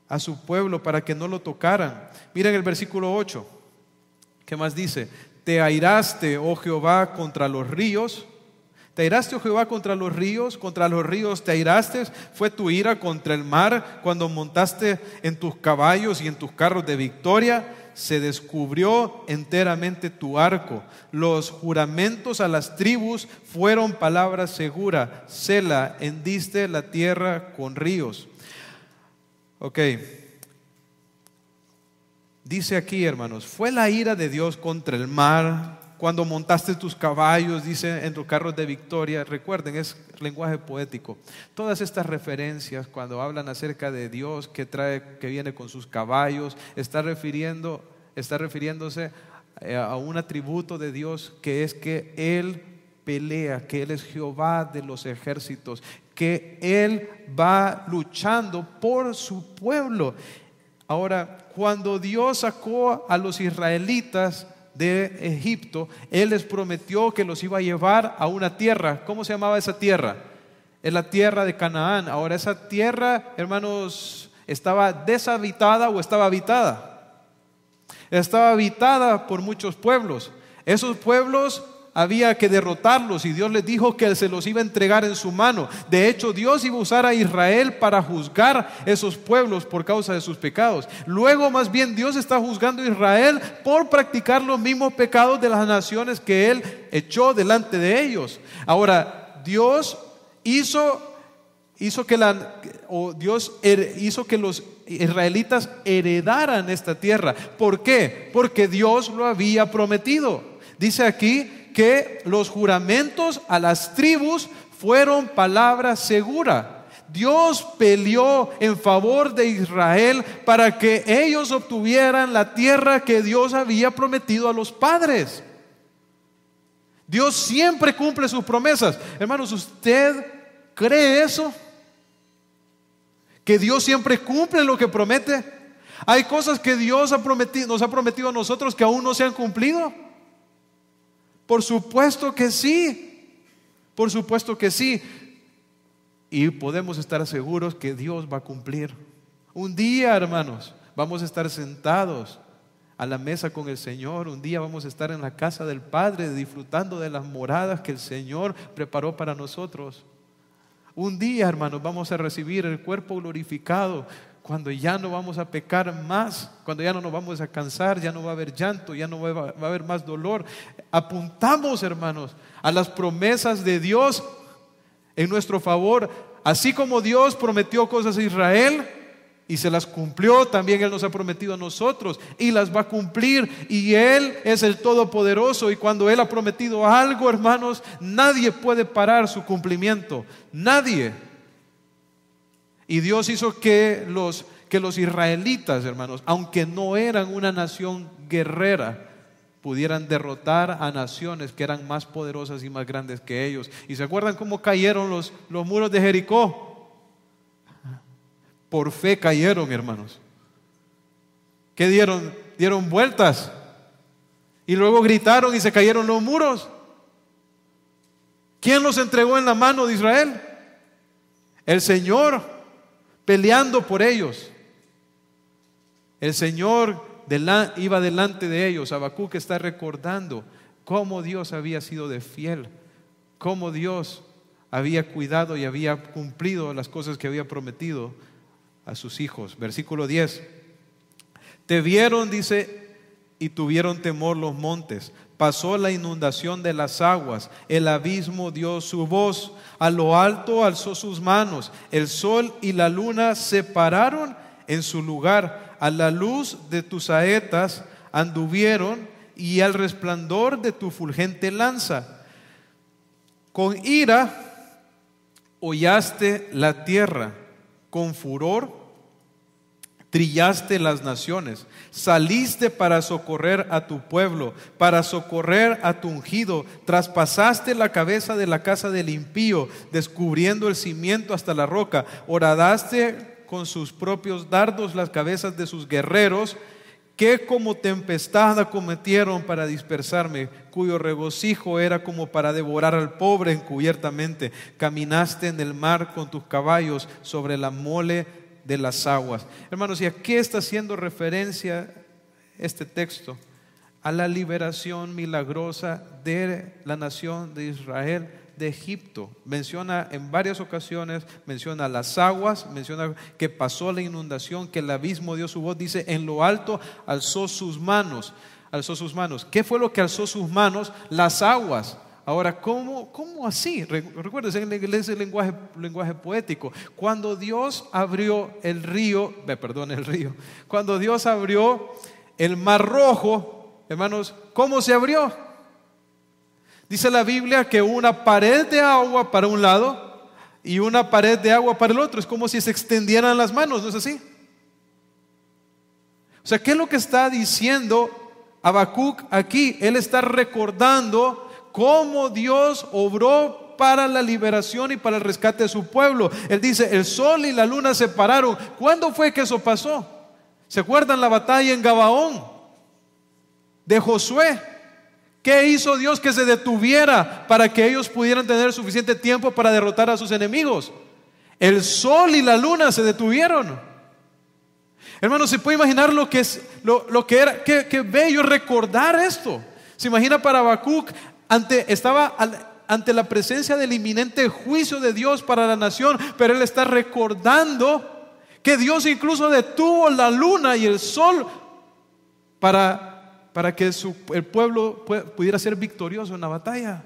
a su pueblo para que no lo tocaran. Miren el versículo 8, ¿qué más dice? Te airaste, oh Jehová, contra los ríos ¿Te airaste, oh Jehová, contra los ríos? ¿Contra los ríos te airaste? ¿Fue tu ira contra el mar cuando montaste en tus caballos y en tus carros de victoria? Se descubrió enteramente tu arco. Los juramentos a las tribus fueron palabras seguras. Sela, hendiste la tierra con ríos. Ok. Dice aquí, hermanos, fue la ira de Dios contra el mar, cuando montaste tus caballos, dice en tus carros de victoria. Recuerden, es lenguaje poético. Todas estas referencias, cuando hablan acerca de Dios que trae, que viene con sus caballos, está refiriendo, está refiriéndose eh, a un atributo de Dios que es que Él pelea, que Él es Jehová de los ejércitos, que Él va luchando por su pueblo. Ahora, cuando Dios sacó a los israelitas de Egipto, Él les prometió que los iba a llevar a una tierra. ¿Cómo se llamaba esa tierra? Es la tierra de Canaán. Ahora esa tierra, hermanos, estaba deshabitada o estaba habitada. Estaba habitada por muchos pueblos. Esos pueblos había que derrotarlos y Dios les dijo que se los iba a entregar en su mano. De hecho, Dios iba a usar a Israel para juzgar esos pueblos por causa de sus pecados. Luego, más bien, Dios está juzgando a Israel por practicar los mismos pecados de las naciones que Él echó delante de ellos. Ahora, Dios hizo hizo que la, o Dios hizo que los israelitas heredaran esta tierra. ¿Por qué? Porque Dios lo había prometido. Dice aquí que los juramentos a las tribus fueron palabra segura. Dios peleó en favor de Israel para que ellos obtuvieran la tierra que Dios había prometido a los padres. Dios siempre cumple sus promesas. Hermanos, ¿usted cree eso? ¿Que Dios siempre cumple lo que promete? Hay cosas que Dios ha prometido, nos ha prometido a nosotros que aún no se han cumplido. Por supuesto que sí. Por supuesto que sí. Y podemos estar seguros que Dios va a cumplir. Un día, hermanos, vamos a estar sentados a la mesa con el Señor. Un día vamos a estar en la casa del Padre disfrutando de las moradas que el Señor preparó para nosotros. Un día, hermanos, vamos a recibir el cuerpo glorificado cuando ya no vamos a pecar más, cuando ya no nos vamos a cansar, ya no va a haber llanto, ya no va, a haber más dolor. Apuntamos, hermanos, a las promesas de Dios en nuestro favor. Así como Dios prometió cosas a Israel, y se las cumplió, también Él nos ha prometido a nosotros y las va a cumplir. Y Él es el Todopoderoso y cuando Él ha prometido algo, hermanos, nadie puede parar su cumplimiento. Nadie. Y Dios hizo que los, que los israelitas, hermanos, aunque no eran una nación guerrera, pudieran derrotar a naciones que eran más poderosas y más grandes que ellos. ¿Y se acuerdan cómo cayeron los, los muros de Jericó? Por fe cayeron, hermanos. ¿Qué dieron? Dieron vueltas. Y luego gritaron y se cayeron los muros. ¿Quién los entregó en la mano de Israel? El Señor peleando por ellos. El Señor iba delante de ellos. Habacuc está recordando cómo Dios había sido de fiel, cómo Dios había cuidado y había cumplido las cosas que había prometido a sus hijos. Versículo 10. Te vieron, dice, y tuvieron temor los montes. Pasó la inundación de las aguas, el abismo dio su voz, a lo alto alzó sus manos, el sol y la luna se pararon en su lugar, a la luz de tus saetas anduvieron y al resplandor de tu fulgente lanza. Con ira hollaste la tierra, con furor trillaste las naciones, saliste para socorrer a tu pueblo, para socorrer a tu ungido, traspasaste la cabeza de la casa del impío, descubriendo el cimiento hasta la roca, horadaste con sus propios dardos las cabezas de sus guerreros, que como tempestad acometieron para dispersarme, cuyo regocijo era como para devorar al pobre encubiertamente. Caminaste en el mar con tus caballos sobre la mole de las aguas. Hermanos, ¿y a qué está haciendo referencia este texto? A la liberación milagrosa de la nación de Israel de Egipto. Menciona en varias ocasiones, menciona las aguas, menciona que pasó la inundación, que el abismo dio su voz, dice, en lo alto alzó sus manos, alzó sus manos. ¿Qué fue lo que alzó sus manos? Las aguas. Ahora, ¿cómo, cómo así? Recuerden, es el lenguaje, lenguaje poético. Cuando Dios abrió el río, perdón, el río, cuando Dios abrió el mar rojo, hermanos, ¿cómo se abrió? Dice la Biblia que una pared de agua para un lado y una pared de agua para el otro. Es como si se extendieran las manos, ¿no es así? O sea, ¿qué es lo que está diciendo Habacuc aquí? Él está recordando cómo Dios obró para la liberación y para el rescate de su pueblo. Él dice, el sol y la luna se pararon. ¿Cuándo fue que eso pasó? ¿Se acuerdan la batalla en Gabaón de Josué? ¿Qué hizo Dios que se detuviera para que ellos pudieran tener suficiente tiempo para derrotar a sus enemigos? El sol y la luna se detuvieron. Hermano, ¿se puede imaginar lo que, es, lo, que era? Qué, bello recordar esto. Se imagina para Habacuc ante, estaba ante la presencia del inminente juicio de Dios para la nación, pero él está recordando que Dios incluso detuvo la luna y el sol para, para que el pueblo pudiera ser victorioso en la batalla.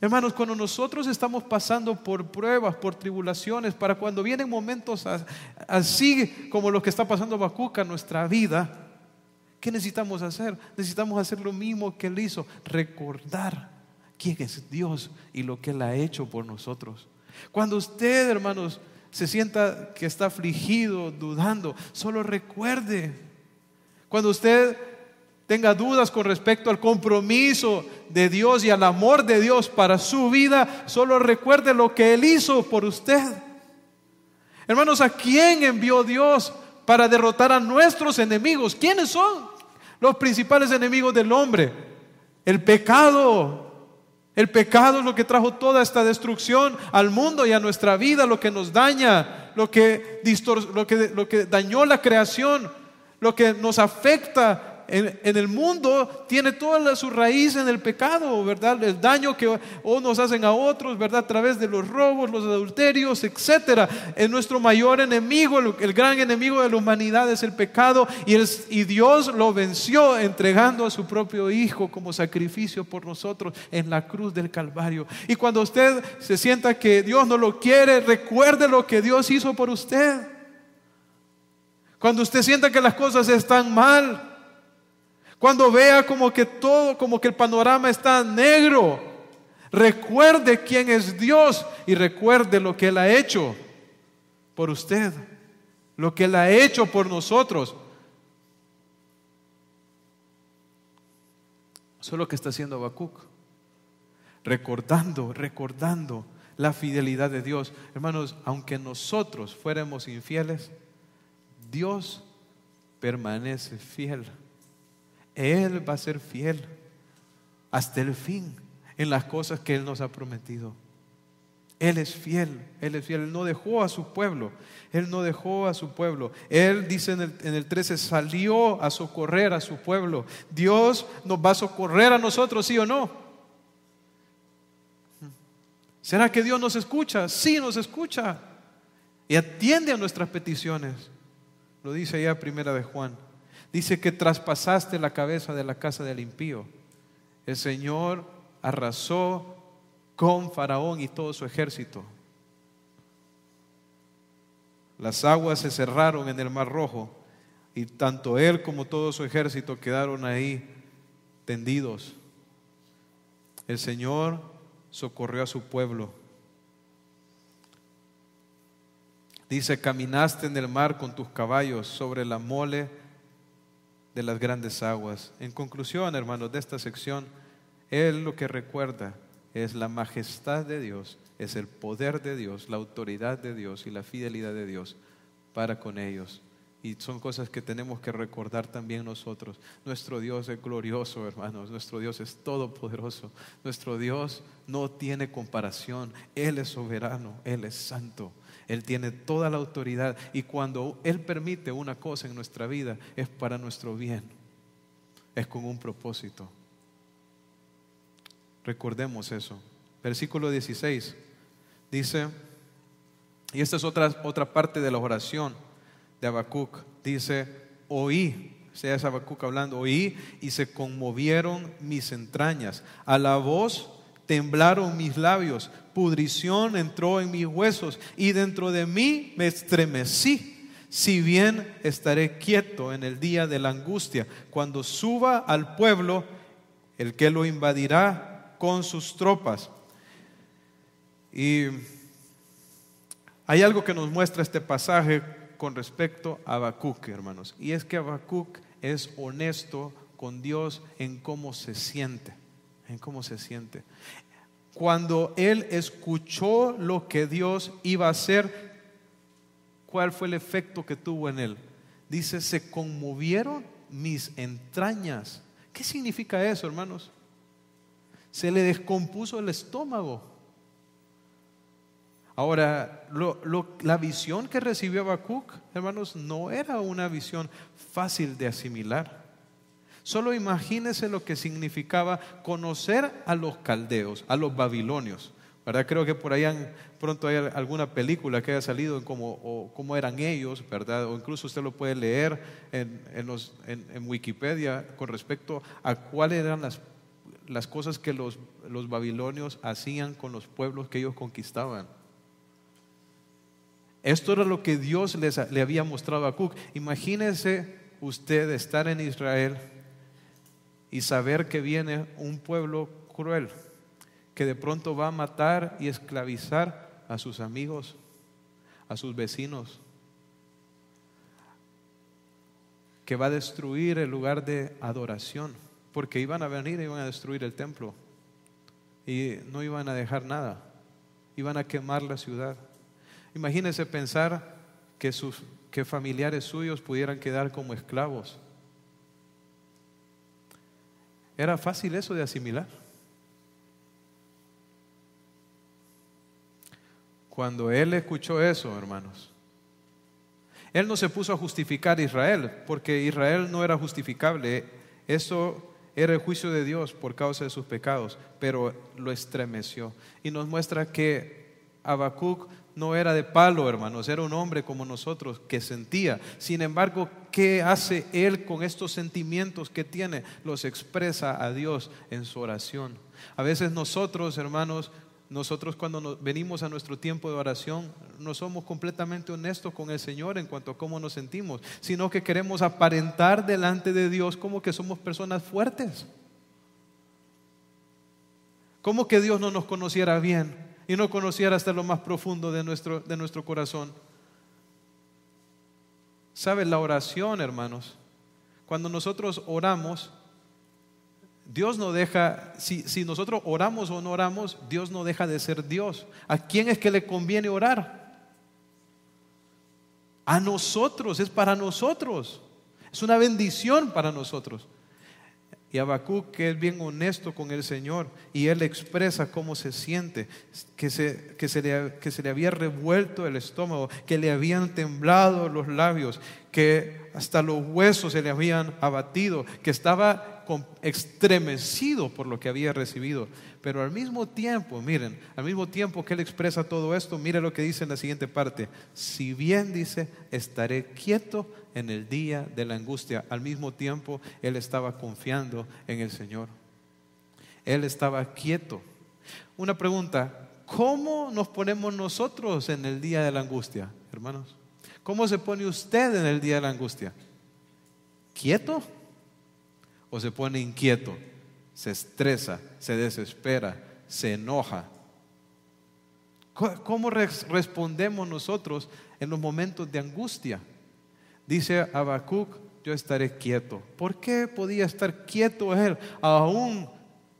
Hermanos, cuando nosotros estamos pasando por pruebas, por tribulaciones, para cuando vienen momentos así como los que está pasando Bacuca en nuestra vida, ¿Qué necesitamos hacer? Necesitamos hacer lo mismo que Él hizo, recordar quién es Dios y lo que Él ha hecho por nosotros. Cuando usted, hermanos, se sienta que está afligido, dudando, solo recuerde. Cuando usted tenga dudas con respecto al compromiso de Dios y al amor de Dios para su vida, solo recuerde lo que Él hizo por usted. Hermanos, ¿a quién envió Dios para derrotar a nuestros enemigos. ¿Quiénes son los principales enemigos del hombre? El pecado. El pecado es lo que trajo toda esta destrucción al mundo y a nuestra vida, lo que nos daña, lo que, lo que, lo que dañó la creación, lo que nos afecta en, el mundo tiene toda su raíz en el pecado, ¿verdad? El daño que unos hacen a otros, ¿verdad? A través de los robos, los adulterios, etc. Es nuestro mayor enemigo, el, gran enemigo de la humanidad es el pecado y, y Dios lo venció entregando a su propio Hijo como sacrificio por nosotros en la cruz del Calvario. Y cuando usted se sienta que Dios no lo quiere, recuerde lo que Dios hizo por usted. Cuando usted sienta que las cosas están mal, cuando vea como que todo, como que el panorama está negro, recuerde quién es Dios y recuerde lo que Él ha hecho por usted, lo que Él ha hecho por nosotros. Eso es lo que está haciendo Habacuc. Recordando, recordando la fidelidad de Dios. Hermanos, aunque nosotros fuéramos infieles, Dios permanece fiel. Él va a ser fiel hasta el fin en las cosas que Él nos ha prometido. Él es fiel, Él es fiel, Él no dejó a su pueblo, Él no dejó a su pueblo. Él dice en el, en el 13, salió a socorrer a su pueblo. Dios nos va a socorrer a nosotros, sí o no. ¿Será que Dios nos escucha? Sí, nos escucha y atiende a nuestras peticiones. Lo dice allá primera de Juan. Dice que traspasaste la cabeza de la casa del impío. El Señor arrasó con Faraón y todo su ejército. Las aguas se cerraron en el Mar Rojo y tanto él como todo su ejército quedaron ahí tendidos. El Señor socorrió a su pueblo Dice, caminaste en el mar con tus caballos sobre la mole de las grandes aguas. En conclusión, hermanos, de esta sección, Él lo que recuerda es la majestad de Dios, es el poder de Dios, la autoridad de Dios y la fidelidad de Dios para con ellos. Y son cosas que tenemos que recordar también nosotros. Nuestro Dios es glorioso, hermanos. Nuestro Dios es todopoderoso. Nuestro Dios no tiene comparación. Él es soberano. Él es santo. Él tiene toda la autoridad y cuando Él permite una cosa en nuestra vida es para nuestro bien, es con un propósito. Recordemos eso. Versículo 16 dice, y esta es otra, otra parte de la oración de Habacuc, dice, oí, sea es Habacuc hablando, oí y se conmovieron mis entrañas. A la voz temblaron mis labios, pudrición entró en mis huesos y dentro de mí me estremecí. Si bien estaré quieto en el día de la angustia, cuando suba al pueblo el que lo invadirá con sus tropas. Y hay algo que nos muestra este pasaje con respecto a Habacuc, hermanos, y es que Habacuc es honesto con Dios en cómo se siente en cómo se siente. Cuando él escuchó lo que Dios iba a hacer, ¿cuál fue el efecto que tuvo en él? Dice, se conmovieron mis entrañas. ¿Qué significa eso, hermanos? Se le descompuso el estómago. Ahora, la visión que recibió Habacuc, hermanos, no era una visión fácil de asimilar. Solo imagínese lo que significaba conocer a los caldeos, a los babilonios. ¿verdad? Creo que por ahí pronto hay alguna película que haya salido en cómo, eran ellos, ¿verdad? O incluso usted lo puede leer en, en, Wikipedia con respecto a cuáles eran las, las cosas que los, los babilonios hacían con los pueblos que ellos conquistaban. Esto era lo que Dios les, le había mostrado a Cook. Imagínese usted estar en Israel y saber que viene un pueblo cruel que de pronto va a matar y esclavizar a sus amigos, a sus vecinos, que va a destruir el lugar de adoración, porque iban a venir y iban a destruir el templo y no iban a dejar nada, iban a quemar la ciudad. Imagínense pensar que sus que familiares suyos pudieran quedar como esclavos era fácil eso de asimilar. Cuando él escuchó eso, hermanos, él no se puso a justificar a Israel, porque Israel no era justificable. Eso era el juicio de Dios por causa de sus pecados, pero lo estremeció. Y nos muestra que Habacuc no era de palo, hermanos, era un hombre como nosotros que sentía. Sin embargo, ¿qué hace él con estos sentimientos que tiene? Los expresa a Dios en su oración. A veces nosotros, hermanos, nosotros cuando venimos a nuestro tiempo de oración no somos completamente honestos con el Señor en cuanto a cómo nos sentimos, sino que queremos aparentar delante de Dios como que somos personas fuertes. Como que Dios no nos conociera bien y no conociera hasta lo más profundo de nuestro, de nuestro corazón. ¿Sabe la oración, hermanos? Cuando nosotros oramos, Dios no deja, si, si, nosotros oramos o no oramos, Dios no deja de ser Dios. ¿A quién es que le conviene orar? A nosotros, es para nosotros. Es una bendición para nosotros. Y Habacuc, que es bien honesto con el Señor, y él expresa cómo se siente, que se, que, se le, que se le había revuelto el estómago, que le habían temblado los labios, que hasta los huesos se le habían abatido, que estaba estremecido por lo que había recibido. Pero al mismo tiempo, miren, al mismo tiempo que él expresa todo esto, mire lo que dice en la siguiente parte. Si bien dice, estaré quieto en el día de la angustia, al mismo tiempo él estaba confiando en el Señor. Él estaba quieto. Una pregunta, ¿cómo nos ponemos nosotros en el día de la angustia, hermanos? ¿Cómo se pone usted en el día de la angustia? ¿Quieto? o se pone inquieto, se estresa, se desespera, se enoja. ¿Cómo respondemos nosotros en los momentos de angustia? Dice Habacuc, yo estaré quieto. ¿Por qué podía estar quieto él aún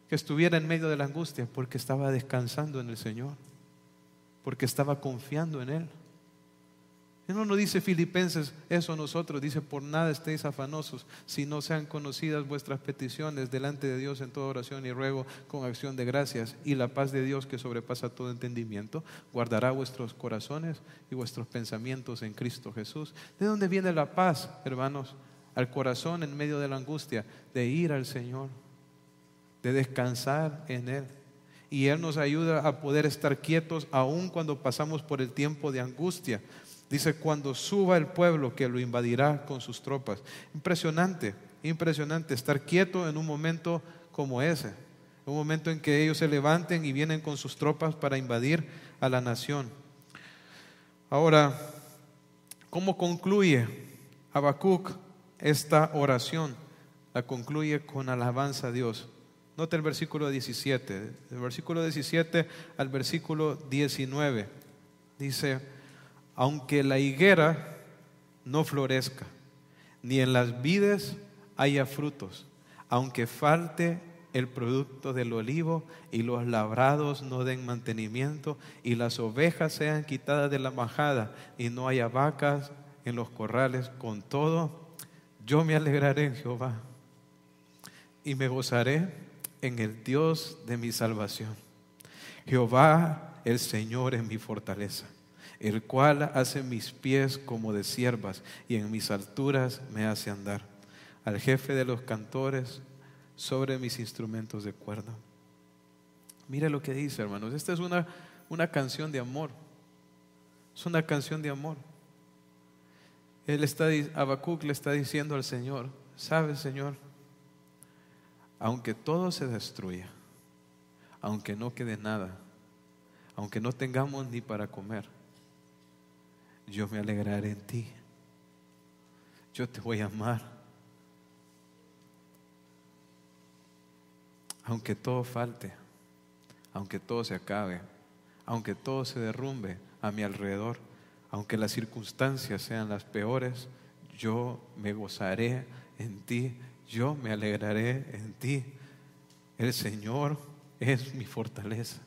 que estuviera en medio de la angustia? Porque estaba descansando en el Señor, porque estaba confiando en Él. No nos dice Filipenses eso nosotros, dice, por nada estéis afanosos, si no sean conocidas vuestras peticiones delante de Dios en toda oración y ruego con acción de gracias, y la paz de Dios que sobrepasa todo entendimiento, guardará vuestros corazones y vuestros pensamientos en Cristo Jesús. ¿De dónde viene la paz, hermanos? Al corazón en medio de la angustia, de ir al Señor, de descansar en Él y Él nos ayuda a poder estar quietos aun cuando pasamos por el tiempo de angustia. Dice, cuando suba el pueblo que lo invadirá con sus tropas. Impresionante, impresionante estar quieto en un momento como ese. Un momento en que ellos se levanten y vienen con sus tropas para invadir a la nación. Ahora, ¿cómo concluye Habacuc esta oración? La concluye con alabanza a Dios. Note el versículo 17, del versículo 17 al versículo 19. Dice, aunque la higuera no florezca, ni en las vides haya frutos, aunque falte el producto del olivo y los labrados no den mantenimiento y las ovejas sean quitadas de la majada y no haya vacas en los corrales, con todo, yo me alegraré en Jehová y me gozaré en el Dios de mi salvación. Jehová el Señor es mi fortaleza el cual hace mis pies como de siervas y en mis alturas me hace andar. Al jefe de los cantores sobre mis instrumentos de cuerda. Mire lo que dice, hermanos. Esta es una, una canción de amor. Es una canción de amor. Él está, Habacuc le está diciendo al Señor, ¿sabes, Señor? Aunque todo se destruya, aunque no quede nada, aunque no tengamos ni para comer, yo me alegraré en ti. Yo te voy a amar. Aunque todo falte, aunque todo se acabe, aunque todo se derrumbe a mi alrededor, aunque las circunstancias sean las peores, yo me gozaré en ti, yo me alegraré en ti. El Señor es mi fortaleza.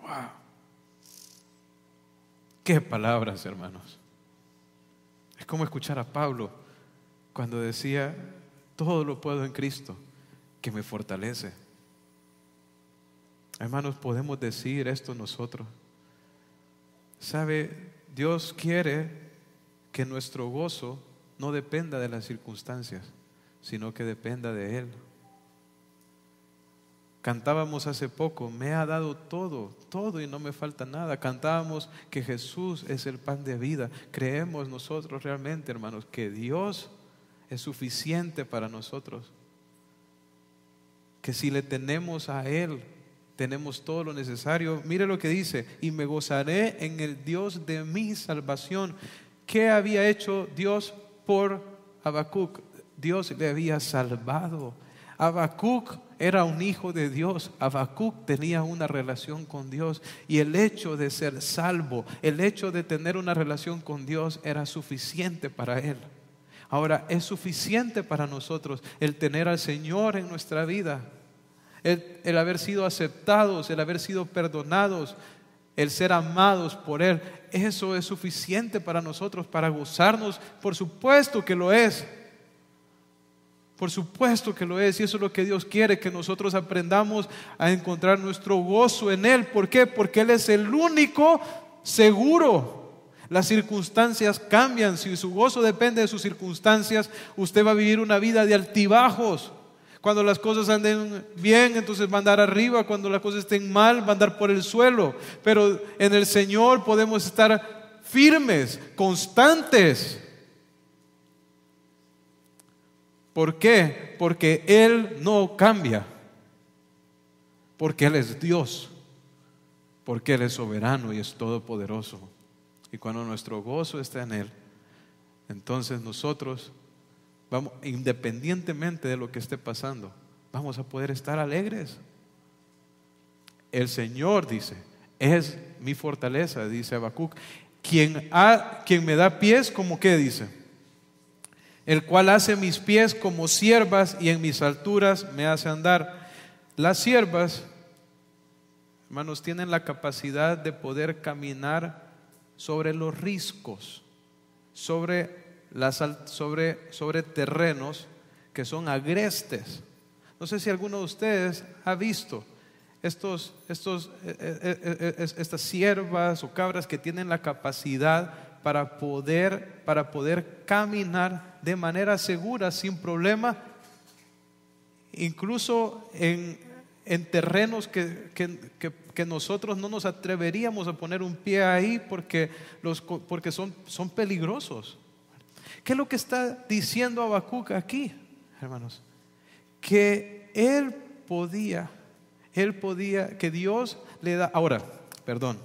Wow. Qué palabras, hermanos. Es como escuchar a Pablo cuando decía, todo lo puedo en Cristo, que me fortalece. Hermanos, podemos decir esto nosotros. ¿Sabe? Dios quiere que nuestro gozo no dependa de las circunstancias, sino que dependa de Él. Cantábamos hace poco, me ha dado todo, todo y no me falta nada. Cantábamos que Jesús es el pan de vida. Creemos nosotros realmente, hermanos, que Dios es suficiente para nosotros. Que si le tenemos a Él, tenemos todo lo necesario. Mire lo que dice, y me gozaré en el Dios de mi salvación. ¿Qué había hecho Dios por Habacuc? Dios le había salvado. Habacuc era un hijo de Dios. Habacuc tenía una relación con Dios. Y el hecho de ser salvo, el hecho de tener una relación con Dios era suficiente para él. Ahora, es suficiente para nosotros el tener al Señor en nuestra vida. El, haber sido aceptados, el haber sido perdonados, el ser amados por Él. Eso es suficiente para nosotros, para gozarnos. Por supuesto que lo es. Por supuesto que lo es y eso es lo que Dios quiere, que nosotros aprendamos a encontrar nuestro gozo en Él. ¿Por qué? Porque Él es el único seguro. Las circunstancias cambian. Si su gozo depende de sus circunstancias, usted va a vivir una vida de altibajos. Cuando las cosas anden bien, entonces va a andar arriba. Cuando las cosas estén mal, va a andar por el suelo. Pero en el Señor podemos estar firmes, constantes. ¿Por qué? Porque Él no cambia. Porque Él es Dios. Porque Él es soberano y es todopoderoso. Y cuando nuestro gozo está en Él, entonces nosotros vamos, independientemente de lo que esté pasando, vamos a poder estar alegres. El Señor dice, es mi fortaleza, dice Habacuc. Quien, quien me da pies, como que dice, el cual hace mis pies como siervas y en mis alturas me hace andar. Las siervas, hermanos, tienen la capacidad de poder caminar sobre los riscos, sobre, las, sobre, sobre terrenos que son agrestes. No sé si alguno de ustedes ha visto estos, estos, eh, eh, eh, estas siervas o cabras que tienen la capacidad para poder, para poder caminar de manera segura, sin problema, incluso en, terrenos que, que, nosotros no nos atreveríamos a poner un pie ahí porque, los, porque son, son peligrosos. ¿Qué es lo que está diciendo Habacuc aquí, hermanos? Que él podía, él podía, que Dios le da. Ahora, perdón,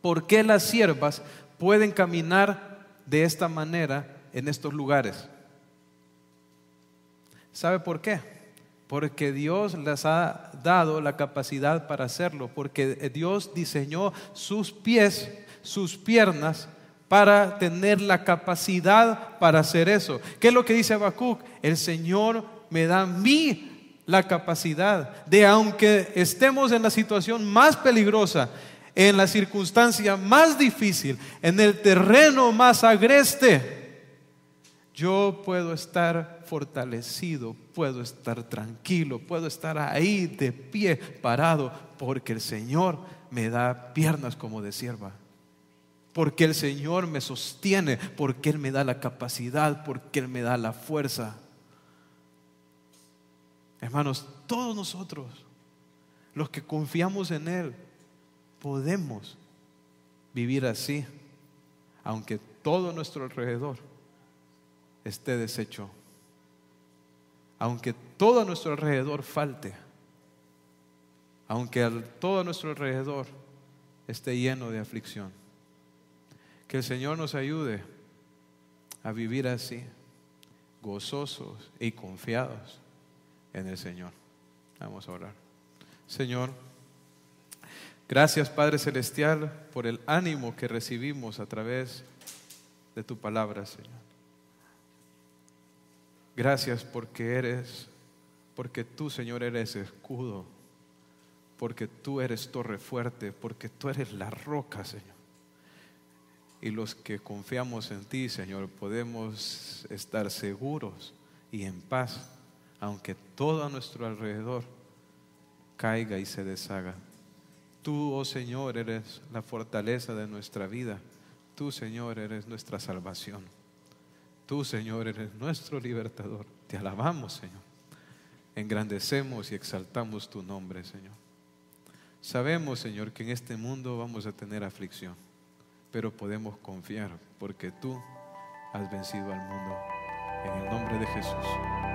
¿por qué las siervas pueden caminar de esta manera en estos lugares. ¿Sabe por qué? Porque Dios les ha dado la capacidad para hacerlo, porque Dios diseñó sus pies, sus piernas, para tener la capacidad para hacer eso. ¿Qué es lo que dice Habacuc? El Señor me da a mí la capacidad de, aunque estemos en la situación más peligrosa, en la circunstancia más difícil, en el terreno más agreste, yo puedo estar fortalecido, puedo estar tranquilo, puedo estar ahí de pie, parado, porque el Señor me da piernas como de sierva. Porque el Señor me sostiene, porque Él me da la capacidad, porque Él me da la fuerza. Hermanos, todos nosotros, los que confiamos en Él, podemos vivir así, aunque todo nuestro alrededor esté deshecho, aunque todo nuestro alrededor falte, aunque todo nuestro alrededor esté lleno de aflicción. Que el Señor nos ayude a vivir así, gozosos y confiados en el Señor. Vamos a orar. Señor, Gracias Padre Celestial por el ánimo que recibimos a través de tu palabra, Señor. Gracias porque eres, porque tú, Señor, eres escudo, porque tú eres torre fuerte, porque tú eres la roca, Señor. Y los que confiamos en ti, Señor, podemos estar seguros y en paz, aunque todo a nuestro alrededor caiga y se deshaga. Tú, oh Señor, eres la fortaleza de nuestra vida. Tú, Señor, eres nuestra salvación. Tú, Señor, eres nuestro libertador. Te alabamos, Señor. Engrandecemos y exaltamos tu nombre, Señor. Sabemos, Señor, que en este mundo vamos a tener aflicción, pero podemos confiar porque tú has vencido al mundo. En el nombre de Jesús.